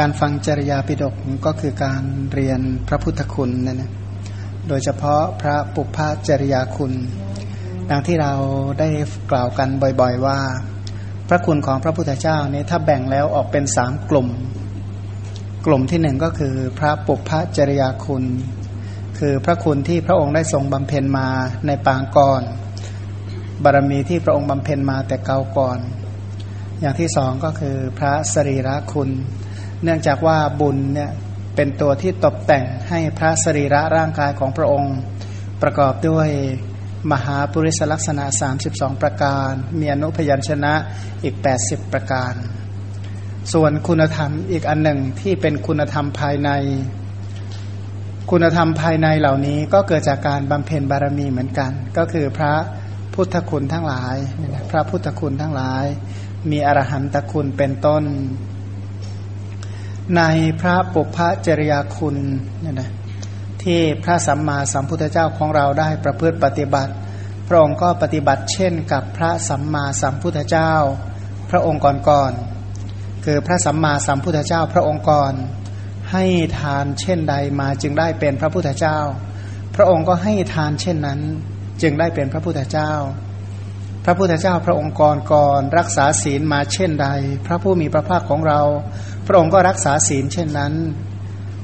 การฟังจริยาปิฎกก็คือการเรียนพระพุทธคุณนั่นนะโดยเฉพาะพระปุพพจริยาคุณ ดังที่เราได้กล่าวกันบ่อยๆว่า พระคุณของพระพุทธเจ้านี้ถ้าแบ่งแล้วออกเป็นสามกลุ่ม กลุ่มที่หนึ่งก็คือพระปุพพจริยาคุณ คือพระคุณที่พระองค์ได้ทรงบำเพ็ญมาในปางก่อน บารมีที่พระองค์บำเพ็ญมาแต่เก่าก่อน อย่างที่สองก็คือพระสรีระคุณ เนื่องจากว่าบุญเนี่ยเป็นตัวที่ตกแต่งให้พระสรีระร่างกายของพระองค์ ประกอบด้วยมหาปุริสลักษณะ 32 ประการ มีอนุพยัญชนะอีก 80 ประการ ส่วนคุณธรรมอีกอันหนึ่งที่เป็นคุณธรรมภายใน คุณธรรมภายในเหล่านี้ก็เกิดจากการบำเพ็ญบารมีเหมือนกัน ก็คือพระพุทธคุณทั้งหลาย พระพุทธคุณทั้งหลาย มีอรหันตคุณเป็นต้น ในพระปุพพจริยาคุณเนี่ยนะที่พระสัมมาสัมพุทธเจ้าของเราได้ประพฤติปฏิบัติ พระองค์ก็ปฏิบัติเช่นกับพระสัมมาสัมพุทธเจ้า พระองค์ก่อนๆคือพระสัมมาสัมพุทธเจ้าพระองค์ก่อนให้ทานเช่นใดมาจึงได้เป็นพระพุทธเจ้า พระองค์ก็ให้ทานเช่นนั้นจึงได้เป็นพระพุทธเจ้า พระพุทธเจ้าพระองค์ก่อนก่อนรักษาศีลมาเช่นใด พระผู้มีพระภาคของเรา ระองค์ก็รักษาศีลเช่นนั้น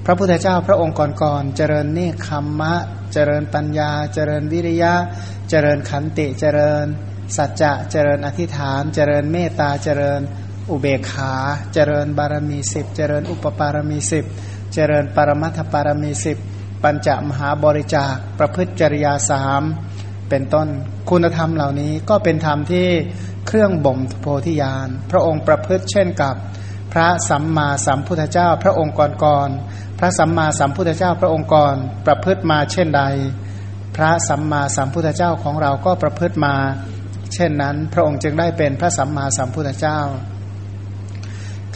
พระพุทธเจ้าพระองค์ก่อนๆเจริญเนคขมมะ เจริญปัญญา เจริญวิริยะ เจริญขันติเจริญ สัจจะเจริญอธิษฐาน เจริญเมตตาเจริญอุเบกขา เจริญบารมีสิบเจริญอุปปารมีสิบเจริญปรมัตถปารมีสิบปัญจมหาบริจาค ประพฤติจริยาสามเป็นต้นคุณธรรมเหล่านี้ก็เป็นธรรมที่เครื่องบ่มโพธิญาณพระองค์ประพฤติเช่นกับ ระสัมมาสัมพุทธเจ้าพระองค์ก่อนพระสัมมาสัมพุทธเจ้าพระองค์ก่อนประพฤติมาเช่นใด พระสัมมาสัมพุทธเจ้าของเราก็ประพฤติมา เช่นนั้น พระองค์จึงได้เป็นพระสัมมาสัมพุทธเจ้า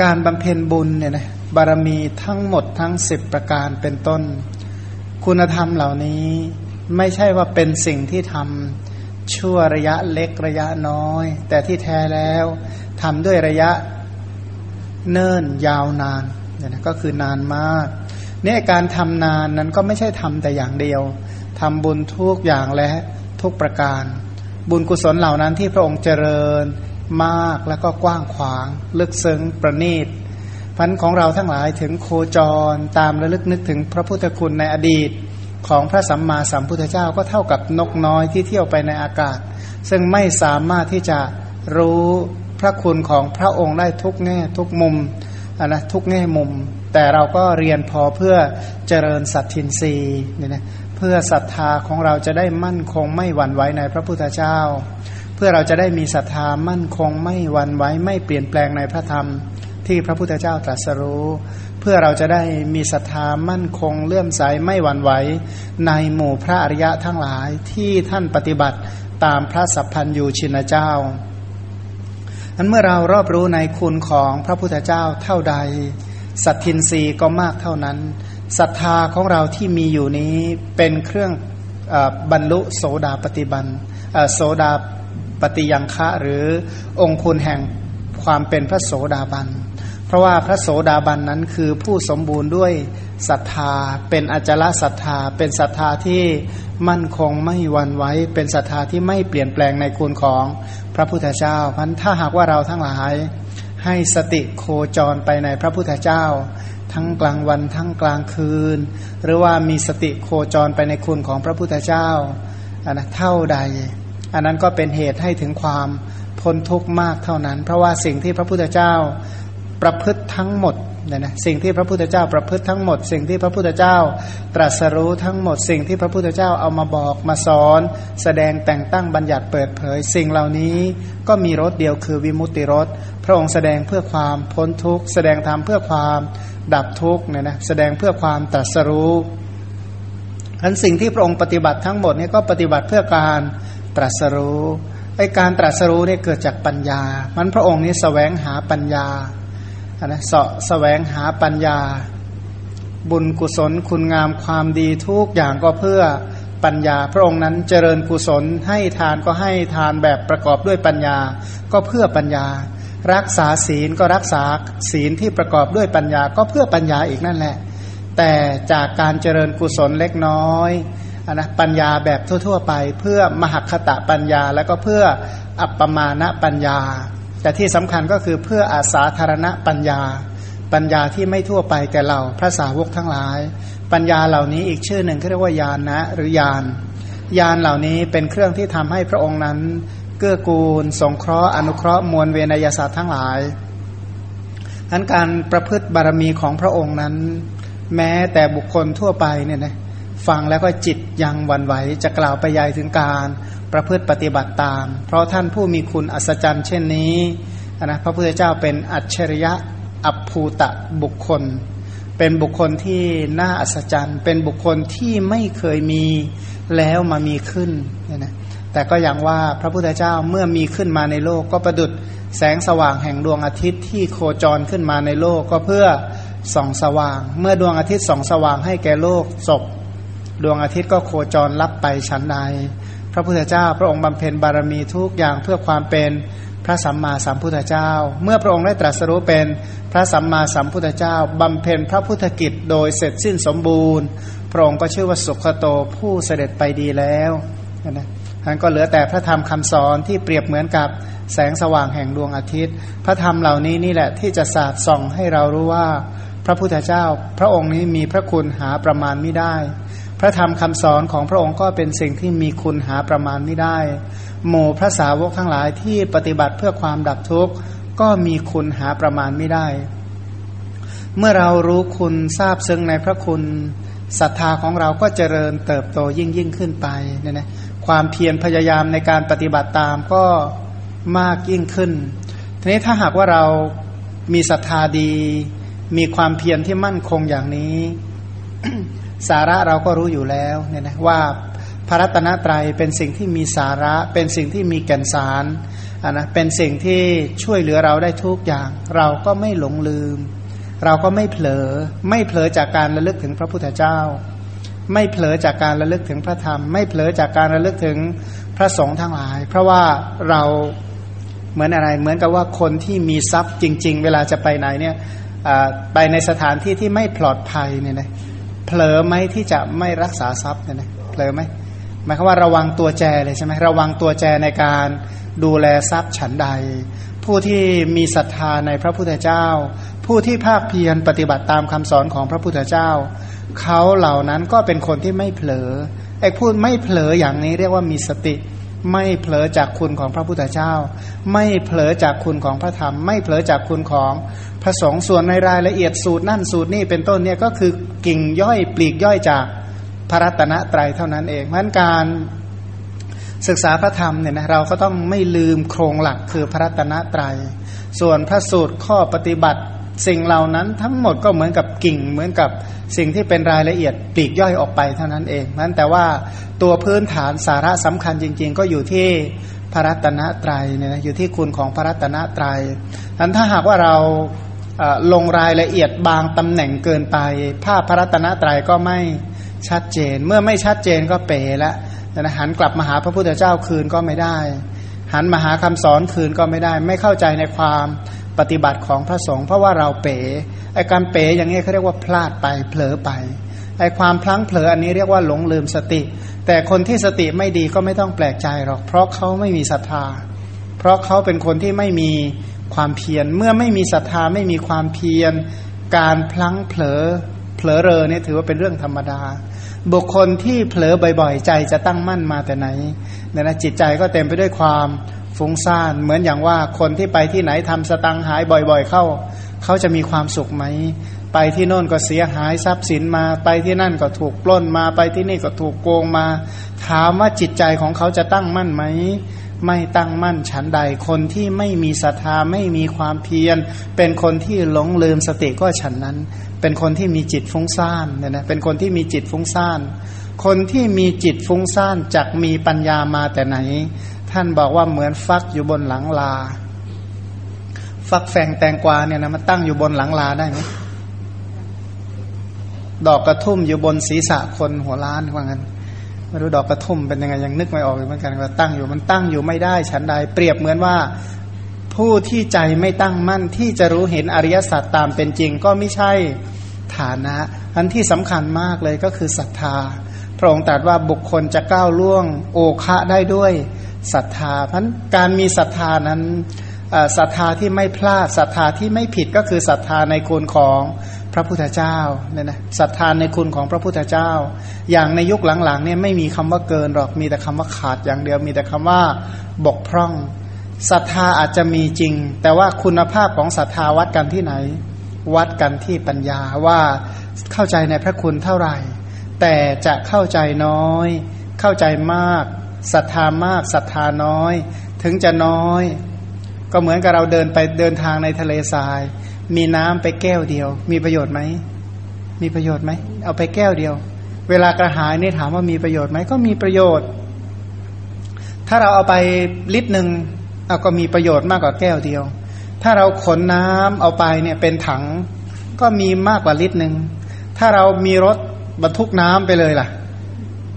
การบำเพ็ญบุญเนี่ยนะบารมีทั้งหมดทั้งสิบประการเป็นต้น คุณธรรมเหล่านี้ไม่ใช่ว่าเป็นสิ่งที่ทำชั่วระยะเล็กระยะน้อย แต่ที่แท้แล้วทำด้วยระยะ เนิ่นยาวนานเนี่ยนะก็คือนานมากเนี่ยการทำนานนั้นก็ไม่ใช่ทำแต่อย่างเดียวทำบุญทุกอย่างและทุกประการ บุญกุศลเหล่านั้นที่พระองค์เจริญมากแล้วก็กว้างขวาง ลึกซึ้งประณีตพันของเราทั้งหลายถึงโคจรตามระลึกนึกถึงพระพุทธคุณในอดีตของพระสัมมาสัมพุทธเจ้าก็เท่ากับนกน้อยที่เที่ยวไปในอากาศ ซึ่งไม่สามารถที่จะรู้ พระคุณของพระองค์ได้ทุกแง่ทุกมุมนนะทุกแง่มุม แต่เราก็เรียนพอเพื่อเจริญสัตทินรีเนี่ยนะเพื่อศรัทธาของเราจะได้มั่นคงไม่หวั่นไหวในพระพุทธเจ้า เพื่อเราจะได้มีศรัทธามั่นคงไม่หวั่นไหวไม่เปลี่ยนแปลงในพระธรรมที่พระพุทธเจ้าตรัสรู้ เพื่อเราจะได้มีศรัทธามั่นคงเลื่อมใสไม่หวั่นไหวในหมู่พระอริยะทั้งหลายที่ท่านปฏิบัติตามพระสัพพัญยูชินเจ้า นเมื่อเรารอบรู้ในคุณของพระพุทธเจ้าเท่าใด สัตทินรีก็มากเท่านั้นศรัทธาของเราที่มีอยู่นี้เป็นเครื่องบรรลุโสดาปฏิบันโสดาปฏิยังคะหรือองคุณแห่งความเป็นพระโสดาบัน เพราะว่าพระโสดาบันนั้นคือผู้สมบูรณ์ด้วยศรัทธา เป็นอจลศรัทธา เป็นศรัทธาที่มั่นคงไม่หวั่นไหวเป็นศรัทธาที่ไม่เปลี่ยนแปลงในคุณของพระพุทธเจ้าพันถ้าหากว่าเราทั้งหลาย ให้สติโคจรไปในพระพุทธเจ้า ทั้งกลางวันทั้งกลางคืน หรือว่ามีสติโคจรไปในคุณของพระพุทธเจ้าอันนะเท่าใด อันนั้นก็เป็นเหตุให้ถึงความพ้นทุกข์มากเท่านั้น เพราะว่าสิ่งที่พระพุทธเจ้า ประพฤติทั้งหมดเนี่ยนะสิ่งที่พระพุทธเจ้าประพฤติทั้งหมด สิ่งที่พระพุทธเจ้าตรัสรู้ทั้งหมด สิ่งที่พระพุทธเจ้าเอามาบอกมาสอน แสดงแต่งตั้งบัญญัติเปิดเผย สิ่งเหล่านี้ก็มีรสเดียวคือวิมุตติรสพระองค์แสดงเพื่อความพ้นทุกข์แสดงธรรมเพื่อความดับทุกข์เนี่ยนะแสดงเพื่อความตรัสรู้อันสิ่งที่พระองค์ปฏิบัติทั้งหมดนี่ก็ปฏิบัติเพื่อการตรัสรู้ไอการตรัสรู้เนี่ยเกิดจากปัญญา มันพระองค์นี้สแสวงหาปัญญา นะเสาะแสวงหาปัญญา บุญกุศลคุณงามความดีทุกอย่างก็เพื่อปัญญา พระองค์นั้นเจริญกุศลให้ทานก็ให้ทานแบบประกอบด้วยปัญญา ก็เพื่อปัญญา รักษาศีลก็รักษาศีลที่ประกอบด้วยปัญญาก็เพื่อปัญญาอีกนั่นแหละ แต่จากการเจริญกุศลเล็กน้อยอนนะปัญญาแบบทั่ว ๆ ไป เพื่อมหคตะปัญญาแล้วก็เพื่ออัปปมาณปัญญา แต่ที่สำคัญก็คือเพื่ออาสาธารณปัญญา ปัญญาที่ไม่ทั่วไปแก่เราพระสาวกทั้งหลาย ปัญญาเหล่านี้อีกชื่อหนึ่งเรียกว่าญาณนะหรือญาณญาณเหล่านี้เป็นเครื่องที่ทำให้พระองค์นั้น เกื้อกูล สงเคราะห์อนุเคราะห์มวลเวนยศาสตร์ทั้งหลายทั้นการประพฤติบารมีของพระองค์นั้น แม้แต่บุคคลทั่วไปเนี่ยนะฟังแล้วก็จิตยังวันไหวจะกล่าวไปยายถึงการ ประพฤติปฏิบัติตาม เพราะท่านผู้มีคุณอัศจรรย์เช่นนี้นะพระพุทธเจ้าเป็นอัจฉริยะอัภูตะบุคคล เป็นบุคคลที่น่าอัศจรรย์ เป็นบุคคลที่ไม่เคยมีแล้วมามีขึ้นเนี่ยนะแต่ก็อย่างว่าพระพุทธเจ้าเมื่อมีขึ้นมาในโลกก็ประดุดแสงสว่างแห่งดวงอาทิตย์ที่โคจรขึ้นมาในโลกก็เพื่อส่องสว่าง เมื่อดวงอาทิตย์ส่องสว่างให้แก่โลกศพดวงอาทิตย์ก็โคจรรับไปชั้นใด พระพุทธเจ้า พระองค์บำเพ็ญบารมีทุกอย่างเพื่อความเป็นพระสัมมาสัมพุทธเจ้า เมื่อพระองค์ได้ตรัสรู้เป็นพระสัมมาสัมพุทธเจ้าบำเพ็ญพระพุทธกิจโดยเสร็จสิ้นสมบูรณ์ พระองค์ก็ชื่อว่าสุขโตผู้เสด็จไปดีแล้วนะท่านก็เหลือแต่พระธรรมคำสอนที่เปรียบเหมือนกับแสงสว่างแห่งดวงอาทิตย์ พระธรรมเหล่านี้นี่แหละที่จะสาดส่องให้เรารู้ว่า พระพุทธเจ้า พระองค์นี้มีพระคุณหาประมาณไม่ได้ พระธรรมคำสอนของพระองค์ก็เป็นสิ่งที่มีคุณหาประมาณไม่ได้ หมู่พระสาวกทั้งหลายที่ปฏิบัติเพื่อความดับทุกข์ก็มีคุณหาประมาณไม่ได้ เมื่อเรารู้คุณทราบซึ้งในพระคุณศรัทธาของเราก็เจริญเติบโตยิ่งยิ่งขึ้นไปเนี่ยนะความเพียรพยายามในการปฏิบัติตามก็มากยิ่งขึ้น ทีนี้ถ้าหากว่าเรามีศรัทธาดี มีความเพียรที่มั่นคงอย่างนี้ สาระเราก็รู้อยู่แล้วเนี่ยนะว่าพระรัตนตรัยเป็นสิ่งที่มีสาระ เป็นสิ่งที่มีแก่นสารอะนะเป็นสิ่งที่ช่วยเหลือเราได้ทุกอย่าง เราก็ไม่หลงลืม เราก็ไม่เผลอไม่เผลอจากการระลึกถึงพระพุทธเจ้า ไม่เผลอจากการระลึกถึงพระธรรม ไม่เผลอจากการระลึกถึงพระสงฆ์ทั้งหลาย เพราะว่าเราเหมือนอะไรเหมือนกับว่าคนที่มีทรัพย์จริง ๆ เวลาจะไปไหนเนี่ยไปในสถานที่ที่ไม่ปลอดภัยเนี่ยนะเผลอไหมที่จะไม่รักษาทรัพย์เนี่ยนะเผลอไหมหมายความว่าระวังตัวแจเลยใช่ไหมระวังตัวแจในการดูแลทรัพย์ฉันใด ผู้ที่มีศรัทธาในพระพุทธเจ้า ผู้ที่ภาคเพียรปฏิบัติตามคำสอนของพระพุทธเจ้า เขาเหล่านั้นก็เป็นคนที่ไม่เผลอไอ้พูดไม่เผลออย่างนี้เรียกว่ามีสติ ไม่เผลอจากคุณของพระพุทธเจ้า ไม่เผลอจากคุณของพระธรรม ไม่เผลอจากคุณของพระสงฆ์ส่วนในรายละเอียดสูตรนั่นสูตรนี่เป็นต้นเนี่ยก็คือกิ่งย่อยปลีกย่อยจากพระรัตนตรัยเท่านั้นเองเพราะการศึกษาพระธรรมเนี่ยนะเราก็ต้องไม่ลืมโครงหลักคือพระรัตนตรยัย ส่วนพระสูตรข้อปฏิบัติ สิ่งเหล่านั้นทั้งหมดก็เหมือนกับกิ่ง เหมือนกับสิ่งที่เป็นรายละเอียดปลีกย่อยออกไปเท่านั้นเองนั้นแต่ว่าตัวพื้นฐานสาระสำคัญจริง ๆ ก็อยู่ที่พระรัตนตรัยเนี่ยนะอยู่ที่คุณของพระรัตนตรัยอันถ้าหากว่าเราลงรายละเอียดบางตำแหน่งเกินไป ภาพพระรัตนตรัยก็ไม่ชัดเจน เมื่อไม่ชัดเจนก็เป๋แล้วนะหันกลับมาหาพระพุทธเจ้าคืนก็ไม่ได้ หันมาหาคำสอนคืนก็ไม่ได้ ไม่เข้าใจในความ ปฏิบัติของพระสงฆ์เพราะว่าเราเป๋ไอการเป๋อย่างนี้เขาเรียกว่าพลาดไปเผลอไปไอความพลั้งเผลออันนี้เรียกว่าหลงลืมสติ แต่คนที่สติไม่ดีก็ไม่ต้องแปลกใจหรอก เพราะเขาไม่มีศรัทธา เพราะเขาเป็นคนที่ไม่มีความเพียรเมื่อไม่มีศรัทธาไม่มีความเพียร การพลั้งเผลอเผลอเรอเนี่ยถือว่าเป็นเรื่องธรรมดา บุคคลที่เผลอบ่อยๆ ใจจะตั้งมั่นมาแต่ไหนเนี่ยนะจิตใจก็เต็มไปด้วยความ ฟุ้งซ่านเหมือนอย่างว่าคนที่ไปที่ไหนทำสตังหายบ่อยๆ เข้า เขาจะมีความสุขไหม ไปที่โน่นก็เสียหายทรัพย์สินมา ไปที่นั่นก็ถูกปล้นมาไปที่นี่ก็ถูกโกงมา ถามว่าจิตใจของเขาจะตั้งมั่นไหมไม่ตั้งมั่นฉันใดคนที่ไม่มีศรัทธาไม่มีความเพียร เป็นคนที่หลงลืมสติก็ฉันนั้น เป็นคนที่มีจิตฟุ้งซ่านเนี่ยนะเป็นคนที่มีจิตฟุ้งซ่าน คนที่มีจิตฟุ้งซ่านจักมีปัญญามาแต่ไหน ท่านบอกว่าเหมือนฟักอยู่บนหลังลา ฟักแฝงแตงกวาเนี่ยนะมันตั้งอยู่บนหลังลาได้ไหมดอกกระทุ่มอยู่บนศีรษะคนหัวล้านว่างั้นไม่รู้ดอกกระทุ่มเป็นยังไงยังนึกไม่ออกเหมือนกันว่าตั้งอยู่มันตั้งอยู่ไม่ได้ฉันใดเปรียบเหมือนว่าผู้ที่ใจไม่ตั้งมั่นที่จะรู้เห็นอริยสัจตามเป็นจริงก็ไม่ใช่ฐานะ อันที่สำคัญมากเลยก็คือศรัทธา พระองค์ตรัสว่าบุคคลจะก้าวล่วงโอคะได้ด้วย ศรัทธาเพราะการมีศรัทธานั้นศรัทธาที่ไม่พลาดศรัทธาที่ไม่ผิดก็คือศรัทธาในคุณของพระพุทธเจ้าเนี่ยนะศรัทธาในคุณของพระพุทธเจ้า อย่างในยุคหลังๆเนี่ยไม่มีคำว่าเกินหรอกมีแต่คำว่าขาดอย่างเดียวมีแต่คำว่าบกพร่องศรัทธาอาจจะมีจริง แต่ว่าคุณภาพของศรัทธาวัดกันที่ไหน วัดกันที่ปัญญาว่าเข้าใจในพระคุณเท่าไหร่ แต่จะเข้าใจน้อย เข้าใจมาก ศรัทธามากศรัทธาน้อย ถึงจะน้อย ก็เหมือนกับเราเดินไปเดินทางในทะเลทราย มีน้ำไปแก้วเดียว มีประโยชน์ไหมมีประโยชน์ไหมเอาไปแก้วเดียว เวลากระหายนี่ถามว่ามีประโยชน์ไหมก็มีประโยชน์ ถ้าเราเอาไปลิตรหนึ่งเอาก็มีประโยชน์มากกว่าแก้วเดียว ถ้าเราขนน้ำเอาไปเนี่ยเป็นถัง ก็มีมากกว่าลิตรหนึ่งถ้าเรามีรถบรรทุกน้ำไปเลยล่ะ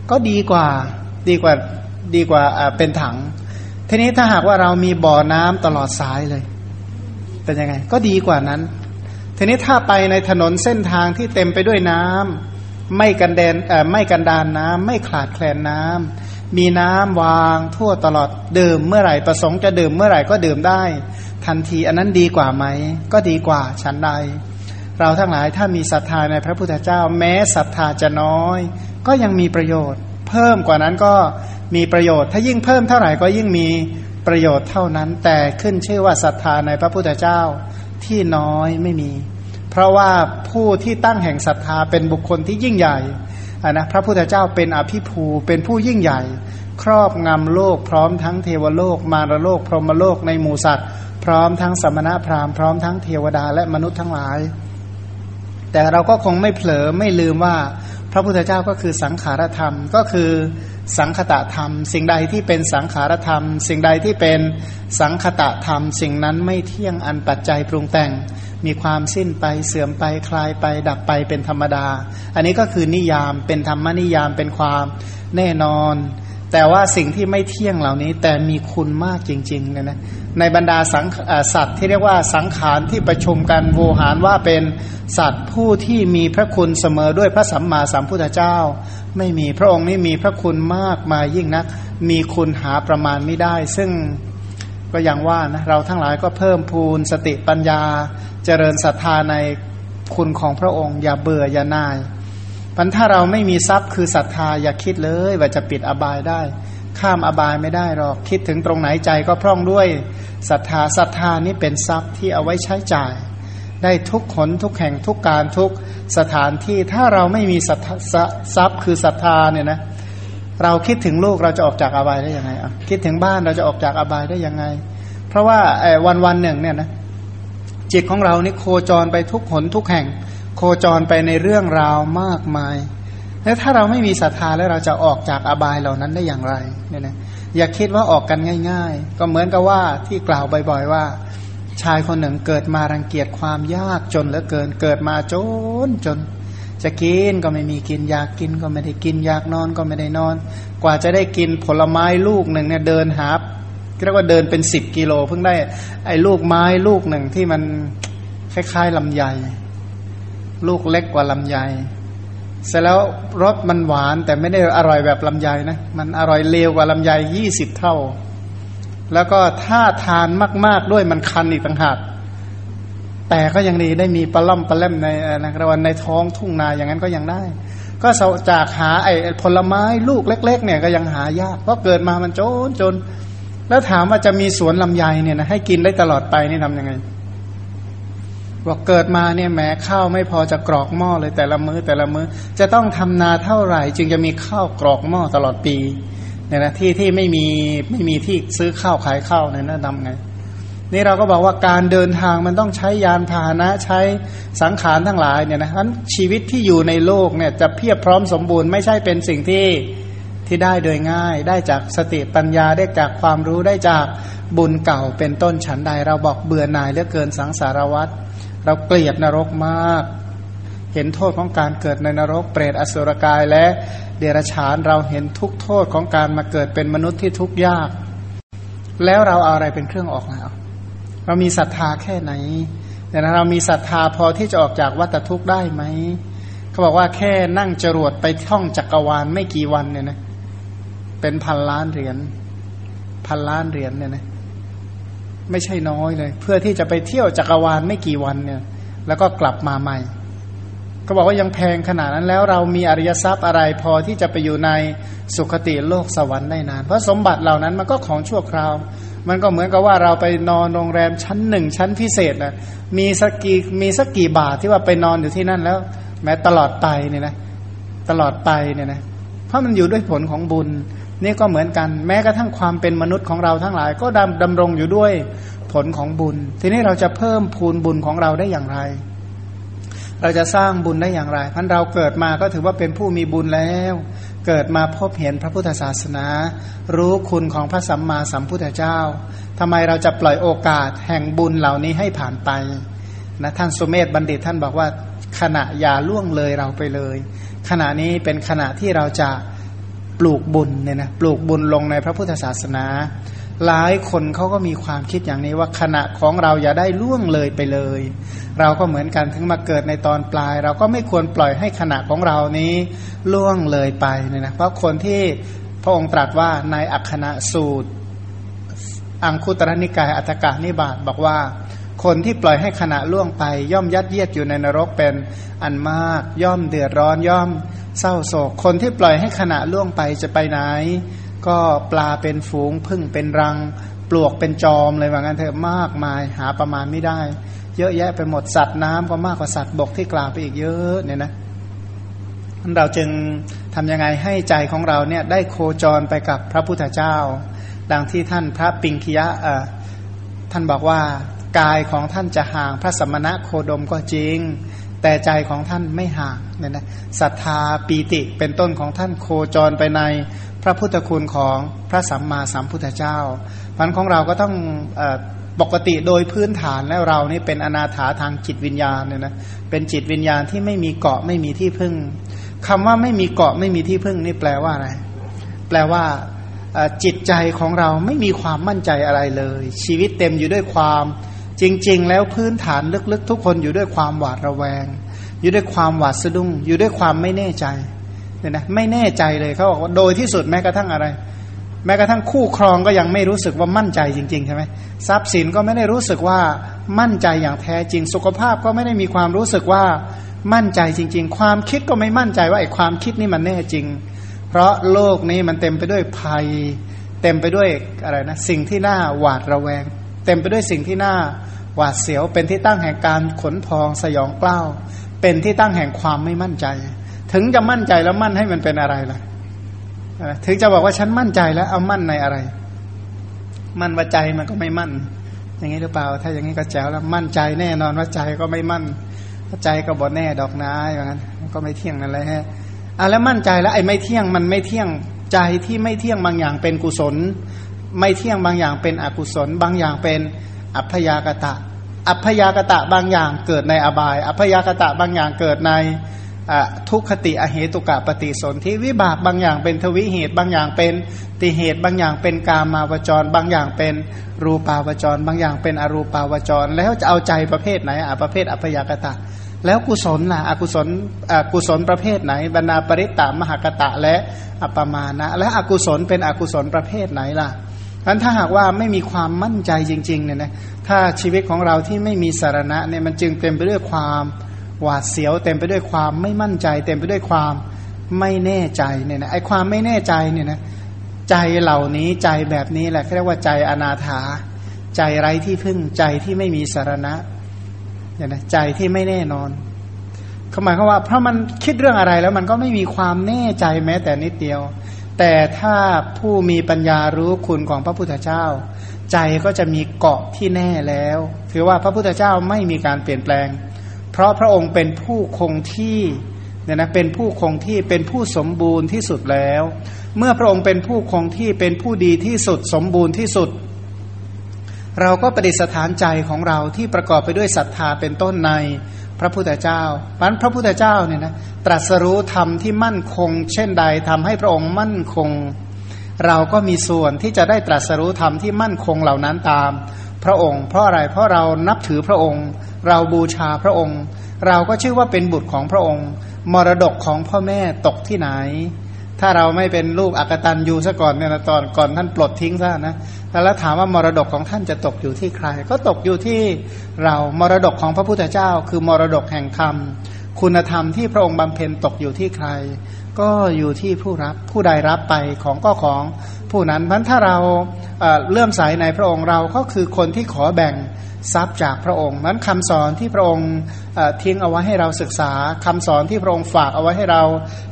ก็ดีกว่าดีกว่า ดีกว่าเป็นถัง ทีนี้ถ้าหากว่าเรามีบ่อน้ำตลอดสายเลย เป็นยังไง ก็ดีกว่านั้น ทีนี้ถ้าไปในถนนเส้นทางที่เต็มไปด้วยน้ำไม่กันแดนไม่กันดานน้ำไม่ขาดแคลนน้ำมีน้ำวางทั่วตลอดดื่มเมื่อไหร่ประสงค์จะดื่มเมื่อไหร่ก็ดื่มได้ ทันทีอันนั้นดีกว่าไหม ก็ดีกว่าฉันใด เราทั้งหลายถ้ามีศรัทธาในพระพุทธเจ้า แม้ศรัทธาจะน้อย ก็ยังมีประโยชน์ เพิ่มกว่านั้นก็มีประโยชน์ ถ้ายิ่งเพิ่มเท่าไหร่ก็ยิ่งมีประโยชน์เท่านั้น แต่ขึ้นชื่อว่าศรัทธาในพระพุทธเจ้าที่น้อยไม่มี เพราะว่าผู้ที่ตั้งแห่งศรัทธาเป็นบุคคลที่ยิ่งใหญ่นะพระพุทธเจ้าเป็นอภิภูเป็นผู้ยิ่งใหญ่ ครอบงำโลกพร้อมทั้งเทวโลก มารโลก พรหมโลกในหมู่สัตว์ พร้อมทั้งสมณะพราหมณ์พร้อมทั้งเทวดาและมนุษย์ทั้งหลาย แต่เราก็คงไม่เผลอไม่ลืมว่า พระพุทธเจ้าก็คือสังขารธรรมก็คือสังคตะธรรม สิ่งใดที่เป็นสังขารธรรม สิ่งใดที่เป็นสังคตะธรรม สิ่งนั้นไม่เที่ยงอันปัจจัยปรุงแต่ง มีความสิ้นไปเสื่อมไปคลายไป ดับไปเป็นธรรมดา อันนี้ก็คือนิยามเป็นธรรมนิยามเป็นความแน่นอน แต่ว่าสิ่งที่ไม่เที่ยงเหล่านี้ แต่มีคุณมากจริงๆนะนะในบรรดาสังสัตว์ที่เรียกว่าสังขารที่ประชุมกันโวหารว่าเป็นสัตว์ผู้ที่มีพระคุณเสมอด้วยพระสัมมาสัมพุทธเจ้า ไม่มีพระองค์นี้มีพระคุณมากมายิ่งนัก มีคุณหาประมาณไม่ได้ ซึ่งก็อย่างว่านะเราทั้งหลายก็เพิ่มพูนสติปัญญา เจริญศรัทธาในคุณของพระองค์ อย่าเบื่ออย่านาย พันถ้าเราไม่มีทรัพย์คือศรัทธาอย่าคิดเลยว่าจะปิดอบายได้ ข้ามอบายไม่ได้หรอกคิดถึงตรงไหนใจก็พร่องด้วยศรัทธาศรัทธานี้เป็นทรัพย์ที่เอาไว้ใช้จ่าย ได้ทุกขนทุกแห่งทุกการทุกสถานที่ถ้าเราไม่มีทรัพย์คือศรัทธาเนี่ยนะเราคิดถึงลูกเราจะออกจากอบายได้ยังไงอะคิดถึงบ้านเราจะออกจากอบายได้ยังไง เพราะว่าวันวันหนึ่งเนี่ยนะจิตของเรานี่โคจรไปทุกหนทุกแห่ง โคจรไปในเรื่องราวมากมาย แล้วถ้าเราไม่มีศรัทธาแล้วเราจะออกจากอบายเหล่านั้นได้อย่างไรเนี่ยนะอย่าคิดว่าออกกันง่าย ๆ ก็เหมือนกับว่าที่กล่าวบ่อยๆว่า ชายคนหนึ่งเกิดมารังเกียจความยากจนเหลือเกินเกิดมาจนจน จะกินก็ไม่มีกินอยากกินก็ไม่ได้กินอยากนอนก็ไม่ได้นอน กว่าจะได้กินผลไม้ลูกหนึ่งเนี่ยเดินหาเรียกว่าเดินเป็นสิบกิโลเพิ่งได้ไอ้ลูกไม้ลูกหนึ่งที่มันคล้ายๆลำไย ลูกเล็กกว่าลำไยเสร็จแล้วรสมันหวานแต่ไม่ได้อร่อยแบบลำไยนะมันอร่อยเลวกว่าลำไยยี่สิบเท่า แล้วก็ถ้าทานมาก ๆด้วยมันคันอีกต่างหากแต่ก็ยังดีได้มีปลาล่อมปลาเล่มในนะครับวันในท้องทุ่งนาอย่างนั้นก็ยังได้ ก็จากหาไอ้ผลไม้ลูกเล็ก ๆ เนี่ยก็ยังหายากเพราะเกิดมามันจนจน แล้วถามว่าจะมีสวนลำไยเนี่ยนะให้กินได้ตลอดไปนี่ทำยังไง บอกเกิดมาเนี่ยแม้ข้าวไม่พอจะกรอกหม้อเลยแต่ละมือ้อแต่ละมือ้อจะต้องทำนาเท่าไหร่ จึงจะมีข้าวกรอกหม้อตลอดปีเนี่ยนะที่ที่ไม่มีไม่มีที่ซื้อข้าวขายข้าวเนี่ยนะทำไงนี่เราก็บอกว่าการเดินทางมันต้องใช้ยานพาหนะใช้สังขารทั้งหลายเนี่ยนะนั้นชีวิตที่อยู่ในโลกเนี่ยจะเพียบพร้อมสมบูรณ์ไม่ใช่เป็นสิ่งที่ที่ได้โดยง่าย ได้จากสติปัญญาได้จากความรู้ได้จากบุญเก่าเป็นต้นฉันใด เราบอกเบื่อหน่ายเหลือเกินสังสารวัตร เราเกลียดนรกมาก เห็นโทษของการเกิดในนรก เปรตอสุรกายและเดรัจฉานเราเห็นทุกโทษของการมาเกิดเป็นมนุษย์ที่ทุกข์ยาก แล้วเราเอาอะไรเป็นเครื่องออกแล้วเรามีศรัทธาแค่ไหนแต่เรามีศรัทธาพอที่จะออกจากวัฏทุกข์ได้ไหมเขาบอกว่าแค่นั่งจรวดไปท่องจักรวาลไม่กี่วันเนี่ยนะเป็นพันล้านเหรียญพันล้านเหรียญเนี่ยนะ ไม่ใช่น้อยเลย เพื่อที่จะไปเที่ยวจักรวาลไม่กี่วันเนี่ย แล้วก็กลับมาใหม่ ก็บอกว่ายังแพงขนาดนั้นแล้วเรามีอริยทรัพย์อะไรพอที่จะไปอยู่ในสุคติโลกสวรรค์ได้นาน เพราะสมบัติเหล่านั้นมันก็ของชั่วคราว มันก็เหมือนกับว่าเราไปนอนโรงแรมชั้นหนึ่งชั้นพิเศษนะมีสักกี่มีสักกี่บาทที่ว่าไปนอนอยู่ที่นั่นแล้ว แม้ตลอดไปเนี่ยนะตลอดไปเนี่ยนะเพราะมันอยู่ด้วยผลของบุญ นี่ก็เหมือนกัน แม้กระทั่งความเป็นมนุษย์ของเราทั้งหลาย ก็ดำดำรงอยู่ด้วยผลของบุญ ทีนี้เราจะเพิ่มพูนบุญของเราได้อย่างไร เราจะสร้างบุญได้อย่างไรพันเราเกิดมาก็ถือว่าเป็นผู้มีบุญแล้ว เกิดมาพบเห็นพระพุทธศาสนา รู้คุณของพระสัมมาสัมพุทธเจ้าทำไมเราจะปล่อยโอกาสแห่งบุญเหล่านี้ให้ผ่านไปนะท่านสุเมธบัณฑิตท่านบอกว่าขณะอย่าล่วงเลยเราไปเลย ขณะนี้เป็นขณะที่เราจะ ปลูกบุญเนี่ยนะปลูกบุญลงในพระพุทธศาสนา หลายคนเขาก็มีความคิดอย่างนี้ว่าขณะของเราอย่าได้ล่วงเลยไปเลย เราก็เหมือนกันถึงมาเกิดในตอนปลาย เราก็ไม่ควรปล่อยให้ขณะของเรานี้ล่วงเลยไปเนี่ยนะเพราะคนที่พระองค์ตรัสว่าในอัคคณะสูตร อังคุตรนิกายอัตกานิบาตบอกว่า คนที่ปล่อยให้ขณะล่วงไป ย่อมยัดเยียดอยู่ในนรกเป็นอันมาก ย่อมเดือดร้อนย่อม เศร้าโศก คนที่ปล่อยให้ขณะล่วงไปจะไปไหน ก็ปลาเป็นฝูงพึ่งเป็นรัง ปลวกเป็นจอมเลยว่างั้นเถอะมากมายหาประมาณไม่ได้ เยอะแยะไปหมดสัตว์น้ำก็มากกว่าสัตว์บกที่กล่าวไปอีกเยอะเนี่ยนะเราจึงทำยังไงให้ใจของเราเนี่ยได้โคจรไปกับพระพุทธเจ้า ดังที่ท่านพระปิงคียะท่านบอกว่ากายของท่านจะห่างพระสมณะโคดมก็จริง แต่ใจของท่านไม่ห่างเนี่ยนะศรัทธาปีติเป็นต้นของท่านโคจรไปในพระพุทธคุณของพระสัมมาสัมพุทธเจ้าพันของเราก็ต้องปกติโดยพื้นฐานแล้วเรานี่เป็นอนาถาทางจิตวิญญาณเนี่ยนะเป็นจิตวิญญาณที่ไม่มีเกาะไม่มีที่พึ่งคำว่าไม่มีเกาะไม่มีที่พึ่งนี่แปลว่าอะไรแปลว่าจิตใจของเราไม่มีความมั่นใจอะไรเลย ชีวิตเต็มอยู่ด้วยความ จริง ๆ แล้วพื้นฐานลึกๆ ทุกคนอยู่ด้วยความหวาดระแวง อยู่ด้วยความหวาดสะดุ้ง อยู่ด้วยความไม่แน่ใจเนี่ยนะไม่แน่ใจเลยเขาบอกว่าโดยที่สุดแม้กระทั่งอะไร แม้กระทั่งคู่ครองก็ยังไม่รู้สึกว่ามั่นใจจริงๆใช่ไหมทรัพย์สินก็ไม่ได้รู้สึกว่ามั่นใจอย่างแท้จริง สุขภาพก็ไม่ได้มีความรู้สึกว่ามั่นใจจริง ๆ ความคิดก็ไม่มั่นใจว่าไอ้ความคิดนี่มันแน่จริง เพราะโลกนี้มันเต็มไปด้วยภัย เต็มไปด้วยอะไรนะสิ่งที่น่าหวาดระแวง เต็มไปด้วยสิ่งที่น่าหวาดเสียว เป็นที่ตั้งแห่งการขนพองสยองกล้าว เป็นที่ตั้งแห่งความไม่มั่นใจ ถึงจะมั่นใจแล้วมั่นให้มันเป็นอะไรล่ะถึงจะบอกว่าฉันมั่นใจแล้ว เอามั่นในอะไร มั่นว่าใจมันก็ไม่มั่น อย่างนี้หรือเปล่า ถ้าอย่างนี้ก็แจ๋วแล้วมั่นใจแน่นอนว่าใจก็ไม่มั่นใจก็บอแน่ดอกนาอย่างนั้นก็ไม่เที่ยงนั่นแหละฮะอะแล้วมั่นใจแล้วไอ้ไม่เที่ยงมันไม่เที่ยงใจที่ไม่เที่ยงบางอย่างเป็นกุศล ไม่เที่ยงบางอย่างเป็นอกุศล บางอย่างเป็นอัพยากตะ อัพยากตะบางอย่างเกิดในอบาย อัพยากตะบางอย่างเกิดในทุกขติอเหตุกะปฏิสนธิวิบากบางอย่างเป็นทวิเหตุ บางอย่างเป็นติเหตุ บางอย่างเป็นกามาวจร บางอย่างเป็นรูปาวจร บางอย่างเป็นอรูปาวจร แล้วจะเอาใจประเภทไหนอะประเภทอัพยากตะ แล้วกุศลล่ะอกุศลกุศลประเภทไหน บรรณาปริตตามหากตะและอัปมานะและอกุศลเป็นอกุศลประเภทไหนล่ะ นั้นถ้าหากว่าไม่มีความมั่นใจจริงๆเนี่ยนะถ้าชีวิตของเราที่ไม่มีสารณะเนี่ยมันจึงเต็มไปด้วยความหวาดเสียว เต็มไปด้วยความไม่มั่นใจ เต็มไปด้วยความไม่แน่ใจเนี่ยนะไอความไม่แน่ใจเนี่ยนะใจเหล่านี้ใจแบบนี้แหละเรียกว่าใจอนาถา ใจไร้ที่พึ่งใจที่ไม่มีสารณะเนี่ยนะใจที่ไม่แน่นอนเขาหมายความว่าเพราะมันคิดเรื่องอะไรแล้วมันก็ไม่มีความแน่ใจแม้แต่นิดเดียว แต่ถ้าผู้มีปัญญารู้คุณของพระพุทธเจ้า ใจก็จะมีเกาะที่แน่แล้ว ถือว่าพระพุทธเจ้าไม่มีการเปลี่ยนแปลง เพราะพระองค์เป็นผู้คงที่เนี่ยนะเป็นผู้คงที่เป็นผู้สมบูรณ์ที่สุดแล้ว เมื่อพระองค์เป็นผู้คงที่เป็นผู้ดีที่สุดสมบูรณ์ที่สุด เราก็ประดิษฐานใจของเราที่ประกอบไปด้วยศรัทธาเป็นต้นใน พระพุทธเจ้าพันพระพุทธเจ้าเนี่ยนะตรัสรู้ธรรมที่มั่นคง เช่นใดทำให้พระองค์มั่นคง เราก็มีส่วนที่จะได้ตรัสรู้ธรรมที่มั่นคงเหล่านั้นตาม พระองค์ เพราะอะไรเพราะเรานับถือพระองค์ เราบูชาพระองค์ เราก็ชื่อว่าเป็นบุตรของพระองค์ มรดกของพ่อแม่ตกที่ไหน ถ้าเราไม่เป็นลูกอักตันยูซะก่อนเนี่ยตอนก่อนท่านปลดทิ้งซะนะแล้วถามว่ามรดกของท่านจะตกอยู่ที่ใคร ก็ตกอยู่ที่เรามรดกของพระพุทธเจ้า คือมรดกแห่งธรรม คุณธรรมที่พระองค์บำเพ็ญตกอยู่ที่ใคร ก็อยู่ที่ผู้รับผู้ใดรับไปของก็ของผู้นั้นเพราะถ้าเราเลื่อมใสในพระองค์เราก็คือคนที่ขอแบ่ง ทรัพย์จากพระองค์นั้นคำสอนที่พระองค์ทิ้งเอาไว้ให้เราศึกษาคำสอนที่พระองค์ฝากเอาไว้ให้เรา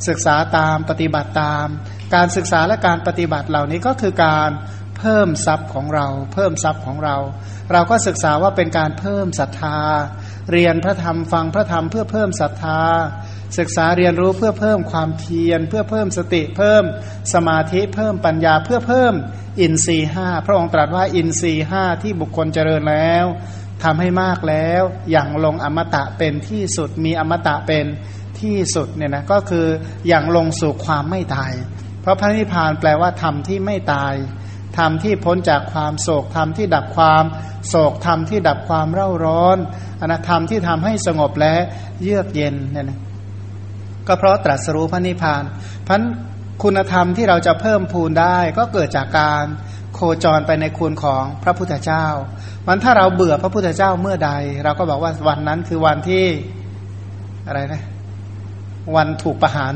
ศึกษาตามปฏิบัติตาม การศึกษาและการปฏิบัติเหล่านี้ก็คือการเพิ่มทรัพย์ของเรา เพิ่มทรัพย์ของเรา เราก็ศึกษาว่าเป็นการเพิ่มศรัทธา เรียนพระธรรมฟังพระธรรมเพื่อเพิ่มศรัทธา ศึกษาเรียนรู้เพื่อเพิ่มความเพียรเพื่อเพิ่มสติเพิ่มสมาธิเพิ่มปัญญาเพื่อเพิ่มอินทรีห้าพระองค์ตรัสว่าอินทรีห้าที่บุคคลเจริญแล้วทำให้มากแล้วอย่างลงอมตะเป็นที่สุดมีอมตะเป็นที่สุดเนี่ยนะก็คืออย่างลงสู่ความไม่ตาย เพราะพระนิพพานแปลว่าธรรมที่ไม่ตายธรรมที่พ้นจากความโศกธรรมที่ดับความโศกธรรมที่ดับความเร่าร้อนอนธรรมที่ทำให้สงบและเยือกเย็นเนี่ยนะ ก็เพราะตรัสรู้พระนิพพานพันคุณธรรมที่เราจะเพิ่มพูนได้ก็เกิดจากการโคจรไปในคุณของพระพุทธเจ้า วันถ้าเราเบื่อพระพุทธเจ้าเมื่อใด เราก็บอกว่าวันนั้นคือวันที่อะไรนะ วันถูกประหาร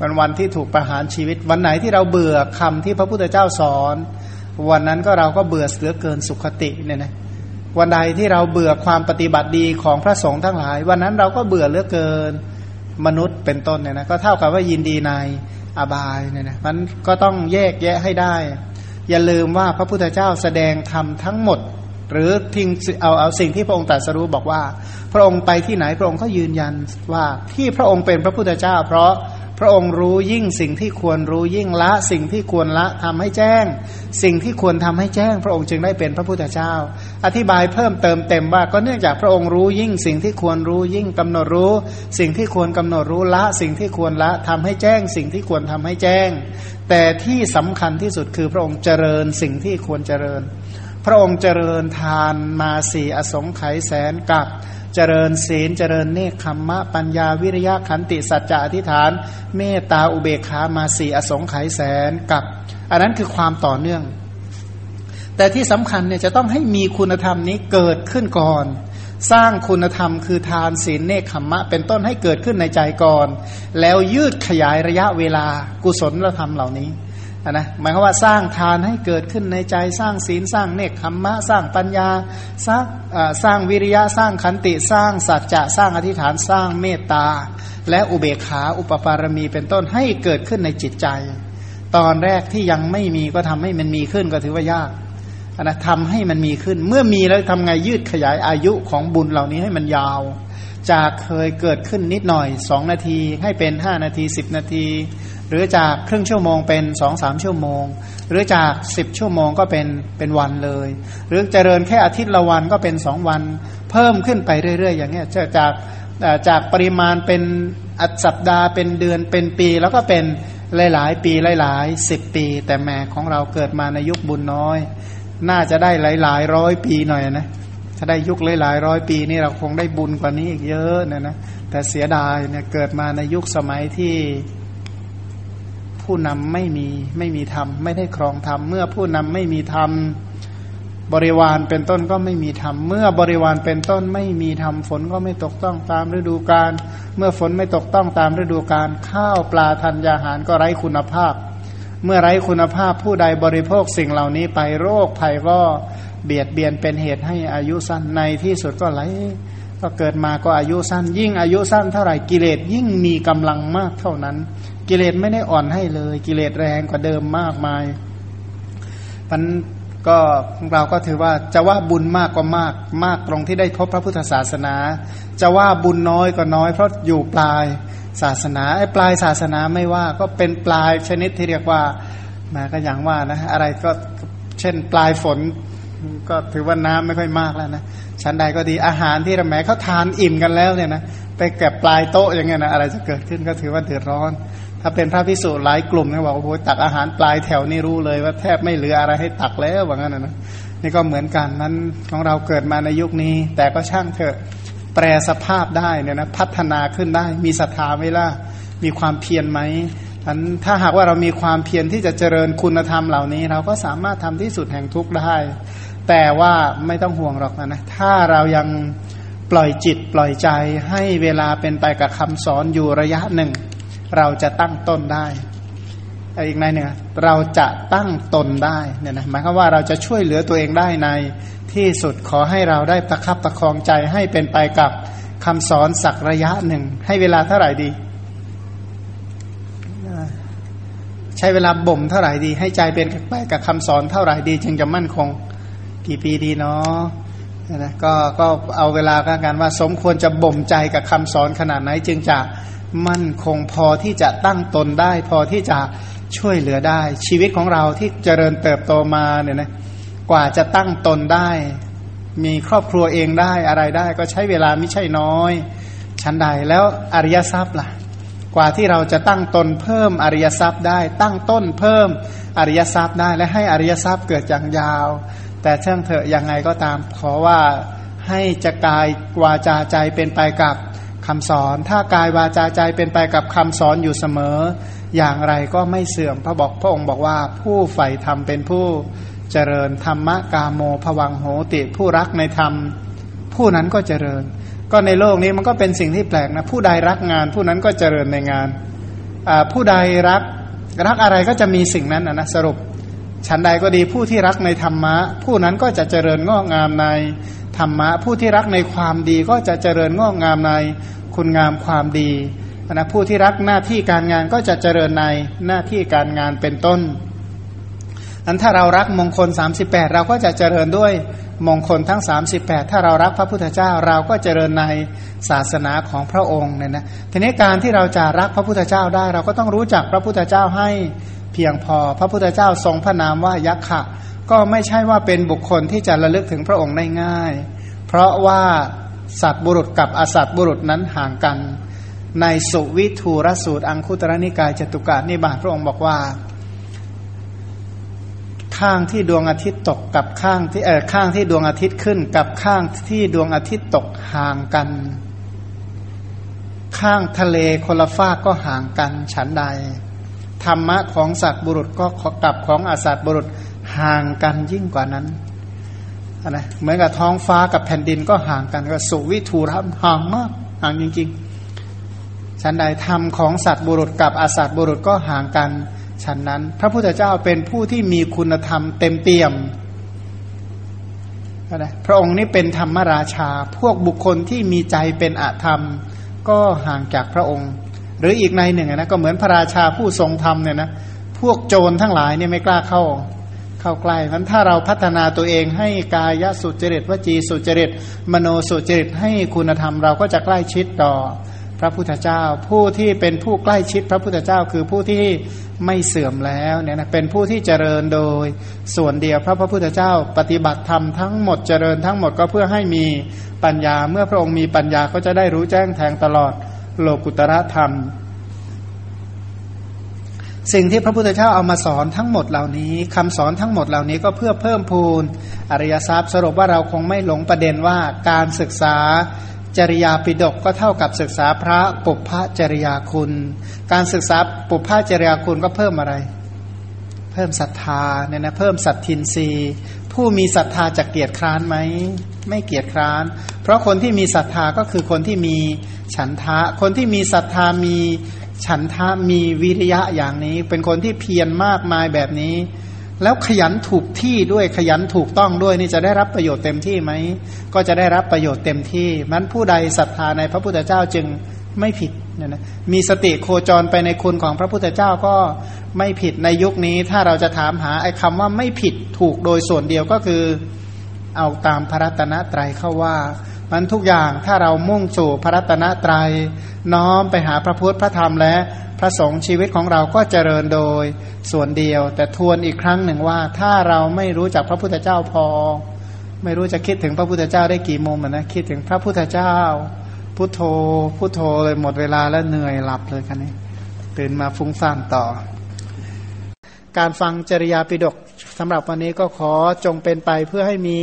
วันวันที่ถูกประหารชีวิต วันไหนที่เราเบื่อคำที่พระพุทธเจ้าสอน วันนั้นก็เราก็เบื่อเหลือเกินสุขติเนี่ยนะวันใดที่เราเบื่อความปฏิบัติดีของพระสงฆ์ทั้งหลาย วันนั้นเราก็เบื่อเหลือเกิน มนุษย์เป็นต้นเนี่ยนะก็เท่ากับว่ายินดีในอบายเนี่ยนะมันก็ต้องแยกแยะให้ได้ อย่าลืมว่าพระพุทธเจ้าแสดงธรรมทั้งหมด หรือทิ้งเอาเอาสิ่งที่พระองค์ตรัสรู้บอกว่า พระองค์ไปที่ไหนพระองค์ก็ยืนยันว่าที่พระองค์เป็นพระพุทธเจ้า เพราะ พระองค์รู้ยิ่งสิ่งที่ควรรู้ยิ่งละ สิ่งที่ควรละทำให้แจ้ง สิ่งที่ควรทำให้แจ้ง พระองค์จึงได้เป็นพระพุทธเจ้า อธิบายเพิ่มเติมเต็มว่าก็เนื่องจากพระองค์รู้ยิ่งสิ่งที่ควรรู้ยิ่งกำหนดรู้ สิ่งที่ควรกำหนดรู้ละ สิ่งที่ควรละทำให้แจ้ง สิ่งที่ควรทำให้แจ้ง แต่ที่สำคัญที่สุดคือพระองค์เจริญสิ่งที่ควรเจริญ ระองค์เจริญทานมาสี่อสงไขยแสนกับเจริญศีลเจริญเนคขมมะปัญญาวิริยะขันติสัจจะอธิษฐาน เมตตาอุเบกขามาสี่อสงไขยแสนกับ อันนั้นคือความต่อเนื่อง แต่ที่สำคัญเนี่ยจะต้องให้มีคุณธรรมนี้เกิดขึ้นก่อน สร้างคุณธรรมคือทานศีลเนคขมมะ เป็นต้นให้เกิดขึ้นในใจก่อน แล้วยืดขยายระยะเวลากุศลธรรมเหล่านี้ นะหมายความว่าสร้างทานให้เกิดขึ้นในใจสร้างศีลสร้างเนคขมมะสร้างปัญญาสร้างสร้างวิริยะสร้างขันติสร้างสัจจะสร้างอธิษฐานสร้างเมตตา และอุเบกขาอุปปารมีเป็นต้นให้เกิดขึ้นในจิตใจ ตอนแรกที่ยังไม่มีก็ทำให้มันมีขึ้นก็ถือว่ายากนะทำให้มันมีขึ้น เมื่อมีแล้วทำไงยืดขยายอายุของบุญเหล่านี้ให้มันยาว จากเคยเกิดขึ้นนิดหน่อยสองนาทีให้เป็นห้านาทีสิบนาที หรือจากครึ่งชั่วโมงเป็นสองสามชั่วโมง หรือจากสิบชั่วโมงก็เป็นเป็นวันเลย หรือเจริญแค่อาทิตย์ละวันก็เป็นสองวัน เพิ่มขึ้นไปเรื่อย ๆ อย่างเงี้ยจากจากปริมาณเป็นอัสัปดาห์เป็นเดือนเป็นปี แล้วก็เป็นหลาย ๆ ปีหลายๆสิบปี แต่แม่ของเราเกิดมาในยุคบุญน้อย น่าจะได้หลายๆร้อยปีหน่อยนะถ้าได้ยุคหลายๆร้อยปีนี่เราคงได้บุญกว่านี้อีกเยอะนะนะแต่เสียดายเนี่ยเกิดมาในยุคสมัยที่ ผู้นำไม่มีไม่มีธรรมไม่ได้ครองธรรมเมื่อผู้นำไม่มีธรรมบริวารเป็นต้นก็ไม่มีธรรมเมื่อบริวารเป็นต้นไม่มีธรรมฝนก็ไม่ตกต้องตามฤดูกาลเมื่อฝนไม่ตกต้องตามฤดูกาลข้าวปลาธัญญาหารก็ไร้คุณภาพ เมื่อไร้คุณภาพผู้ใดบริโภคสิ่งเหล่านี้ไปโรคภัยก็เบียดเบียนเป็นเหตุให้อายุสั้นในที่สุดก็ไหล ก็เกิดมาก็อายุสั้น ยิ่งอายุสั้นเท่าไหร่กิเลสยิ่งมีกำลังมากเท่านั้น กิเลสไม่ได้อ่อนให้เลย กิเลสแรงกว่าเดิมมากมายมันก็เราก็ถือว่าจะว่าบุญมากก็มาก มากตรงที่ได้พบพระพุทธศาสนา จะว่าบุญน้อยก็น้อย เพราะอยู่ปลายศาสนาไอ้ปลายศาสนาไม่ว่าก็เป็นปลายชนิดที่เรียกว่ามาก็อย่างว่านะอะไรก็เช่นปลายฝนก็ถือว่าน้ำไม่ค่อยมากแล้วนะ ชั้นใดก็ดีอาหารที่เราแม้เขาทานอิ่มกันแล้วเนี่ยนะไปแก็บปลายโต๊ะอย่างเงี้ยนะอะไรจะเกิดขึ้นก็ถือว่าเดือดร้อน ถ้าเป็นพระพิสุหลายกลุ่มเนี่ยบอกโอ้โหตักอาหารปลายแถวนี่รู้เลยว่าแทบไม่เหลืออะไรให้ตักแล้วว่างั้นนะนี่ก็เหมือนกันนั้นของเราเกิดมาในยุคนี้ แต่ก็ช่างเถอะแปรสภาพได้เนี่ยนะพัฒนาขึ้นได้ มีศรัทธาไหมล่ะมีความเพียรไหมอันถ้าหากว่าเรามีความเพียรที่จะเจริญคุณธรรมเหล่านี้ เราก็สามารถทำที่สุดแห่งทุกข์ได้ แต่ว่าไม่ต้องห่วงหรอกนะนะถ้าเรายังปล่อยจิตปล่อยใจให้เวลาเป็นไปกับคำสอนอยู่ระยะหนึ่ง เราจะตั้งต้นได้อีกในหนึ่งเราจะตั้งตนได้เนี่ยนะหมายความว่าเราจะช่วยเหลือตัวเองได้ในที่สุดขอให้เราได้ประคับประคองใจให้เป็นไปกับคำสอนสักระยะหนึ่ง ให้เวลาเท่าไหร่ดี ใช้เวลาบ่มเท่าไหร่ดี ให้ใจเป็นไปกับคำสอนเท่าไหร่ดี จึงจะมั่นคง กี่ปีดีเนาะนะก็ก็เอาเวลากันว่าสมควรจะบ่มใจกับคำสอนขนาดไหน จึงจะมั่นคงพอที่จะตั้งตนได้ พอที่จะช่วยเหลือได้ ชีวิตของเราที่เจริญเติบโตมาเนี่ยนะกว่าจะตั้งตนได้ มีครอบครัวเองได้อะไรได้ ก็ใช้เวลาไม่ใช่น้อย ชั้นใดแล้วอริยทรัพย์ล่ะ กว่าที่เราจะตั้งตนเพิ่มอริยทรัพย์ได้ ตั้งต้นเพิ่มอริยทรัพย์ได้และให้อริยทรัพย์เกิดอย่างยาว แต่เชื่องเถอะยังไงก็ตาม ขอว่าให้จะกายวาจาใจเป็นไปกับคำสอน ถ้ากายวาจาใจเป็นไปกับคำสอนอยู่เสมอ อย่างไรก็ไม่เสื่อมพระบอกพระองค์บอกว่าผู้ใฝ่ธรรมเป็นผู้เจริญธรรมะกาโมภวังโหติผู้รักในธรรม ผู้นั้นก็เจริญ ก็ในโลกนี้มันก็เป็นสิ่งที่แปลกนะ ผู้ใดรักงาน ผู้นั้นก็เจริญในงาน ผู้ใดรักรักอะไรก็จะมีสิ่งนั้นนะสรุป ฉันใดก็ดีผู้ที่รักในธรรมะ ผู้นั้นก็จะเจริญงอกงามในธรรมะ ผู้ที่รักในความดีก็จะเจริญงอกงามในคุณงามความดีนะผู้ที่รักหน้าที่การงานก็จะเจริญในหน้าที่การงานเป็นต้นอันถ้าเรารักมงคล 38 เราก็จะเจริญด้วยมงคลทั้ง 38 ถ้าเรารักพระพุทธเจ้าเราก็เจริญในศาสนาของพระองค์เนี่ยนะทีนี้การที่เราจะรักพระพุทธเจ้าได้ เราก็ต้องรู้จักพระพุทธเจ้าให้ พียงพอ พระพุทธเจ้าทรงพระนามว่ายักษ์ะก็ไม่ใช่ว่าเป็นบุคคลที่จะระลึกถึงพระองค์ได้ง่าย เพราะว่าสัตว์บุรุษกับอสัตว์บุรุษนั้นห่างกัน ในสุวิทูรสูตร อังคุตรนิกายจตุกานิบาตพระองค์บอกว่า ข้างที่ดวงอาทิตย์ตกกับข้างที่เออข้างที่ดวงอาทิตย์ขึ้น กับข้างที่ดวงอาทิตย์ตกห่างกัน ข้างทะเลคนละฟากก็ห่างกันฉันใด รรมะของสัตว์บุรุษก็กับของอาสัตว์บุรุษห่างกันยิ่งกว่านั้นนะเหมือนกับท้องฟ้ากับแผ่นดินก็ห่างกันก็สุวิถูรห่างมากห่างจริงๆฉันใดธรรมของสัตว์บุรุษกับอาสัตว์บุรุษก็ห่างกันฉันนั้น พระพุทธเจ้าเป็นผู้ที่มีคุณธรรมเต็มเปี่ยมนะพระองค์นี้เป็นธรรมราชา พวกบุคคลที่มีใจเป็นอธรรม ก็ห่างจากพระองค์ หรืออีกในหนึ่งนะก็เหมือนพระราชาผู้ทรงธรรมเนี่ยนะพวกโจรทั้งหลายเนี่ยไม่กล้าเข้า เข้าใกล้มันถ้าเราพัฒนาตัวเองให้กายสุจริตวจีสุจริต มโนสุจริตให้คุณธรรมเราก็จะใกล้ชิดต่อพระพุทธเจ้า ผู้ที่เป็นผู้ใกล้ชิดพระพุทธเจ้า คือผู้ที่ไม่เสื่อมแล้วเนี่ยนะเป็นผู้ที่เจริญโดยส่วนเดียวพระพระพุทธเจ้า ปฏิบัติธรรมทั้งหมดเจริญทั้งหมดก็เพื่อให้มีปัญญาเมื่อพระองค์มีปัญญาก็จะได้รู้แจ้งแทงตลอด โลกุตระธรรม สิ่งที่พระพุทธเจ้าเอามาสอนทั้งหมดเหล่านี้คำสอนทั้งหมดเหล่านี้ก็เพื่อเพิ่มพูนอริยทรัพย์สรุปว่าเราคงไม่หลงประเด็นว่าการศึกษาจริยาปิดกก็เท่ากับศึกษาพระปุพพจริยาคุณ การศึกษาปุพพจริยาคุณก็เพิ่มอะไร เพิ่มศรัทธาเนี่ยนะเพิ่มสัตทินรี ผู้มีศรัทธาจะเกียรติคร้านไหมไม่เกียรติคร้าน เพราะคนที่มีศรัทธาก็คือคนที่มีฉันทะ คนที่มีศรัทธามีฉันทะมีวิริยะอย่างนี้ เป็นคนที่เพียรมากมายแบบนี้ แล้วขยันถูกที่ด้วยขยันถูกต้องด้วยนี่จะได้รับประโยชน์เต็มที่ไหมก็จะได้รับประโยชน์เต็มที่มันผู้ใดศรัทธาในพระพุทธเจ้าจึงไม่ผิด เนี่ยนะมีสติโคจรไปในคุณของพระพุทธเจ้าก็ไม่ผิดในยุคนี้ ถ้าเราจะถามหาไอ้คำว่าไม่ผิดถูกโดยส่วนเดียวก็คือเอาตามพระรัตนตรัยเข้าว่ามันทุกอย่างถ้าเรามุ่งสู่พระรัตนตรยัยน้อมไปหาพระพุทธพระธรรมและพระสงฆ์ชีวิตของเราก็เจริญโดยส่วนเดียว แต่ทวนอีกครั้งหนึ่งว่า ถ้าเราไม่รู้จักพระพุทธเจ้าพอ ไม่รู้จะคิดถึงพระพุทธเจ้าได้กี่มุมนะคิดถึงพระพุทธเจ้า พุทโธพุทโธเลยหมดเวลาแล้วเหนื่อยหลับเลยคันนี้ ตื่นมาฟุ้งซ่านต่อ การฟังจริยาปิฎกสำหรับวันนี้ก็ขอจงเป็นไปเพื่อให้มี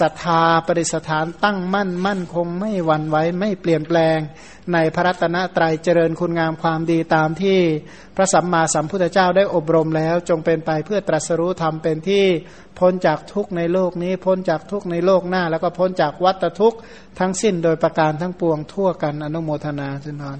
ศรัทธาปริสถานตั้งมั่นมั่นคงไม่หวั่นไหวไม่เปลี่ยนแปลง ในพระรัตนตรัยเจริญคุณงามความดีตามที่พระสัมมาสัมพุทธเจ้าได้อบรมแล้ว จงเป็นไปเพื่อตรัสรู้ธรรมเป็นที่พ้นจากทุกในโลกนี้ พ้นจากทุกในโลกหน้า แล้วก็พ้นจากวัฏทุกทั้งสิ้นโดยประการทั้งปวงทั่วกันอนุโมทนาจนนอน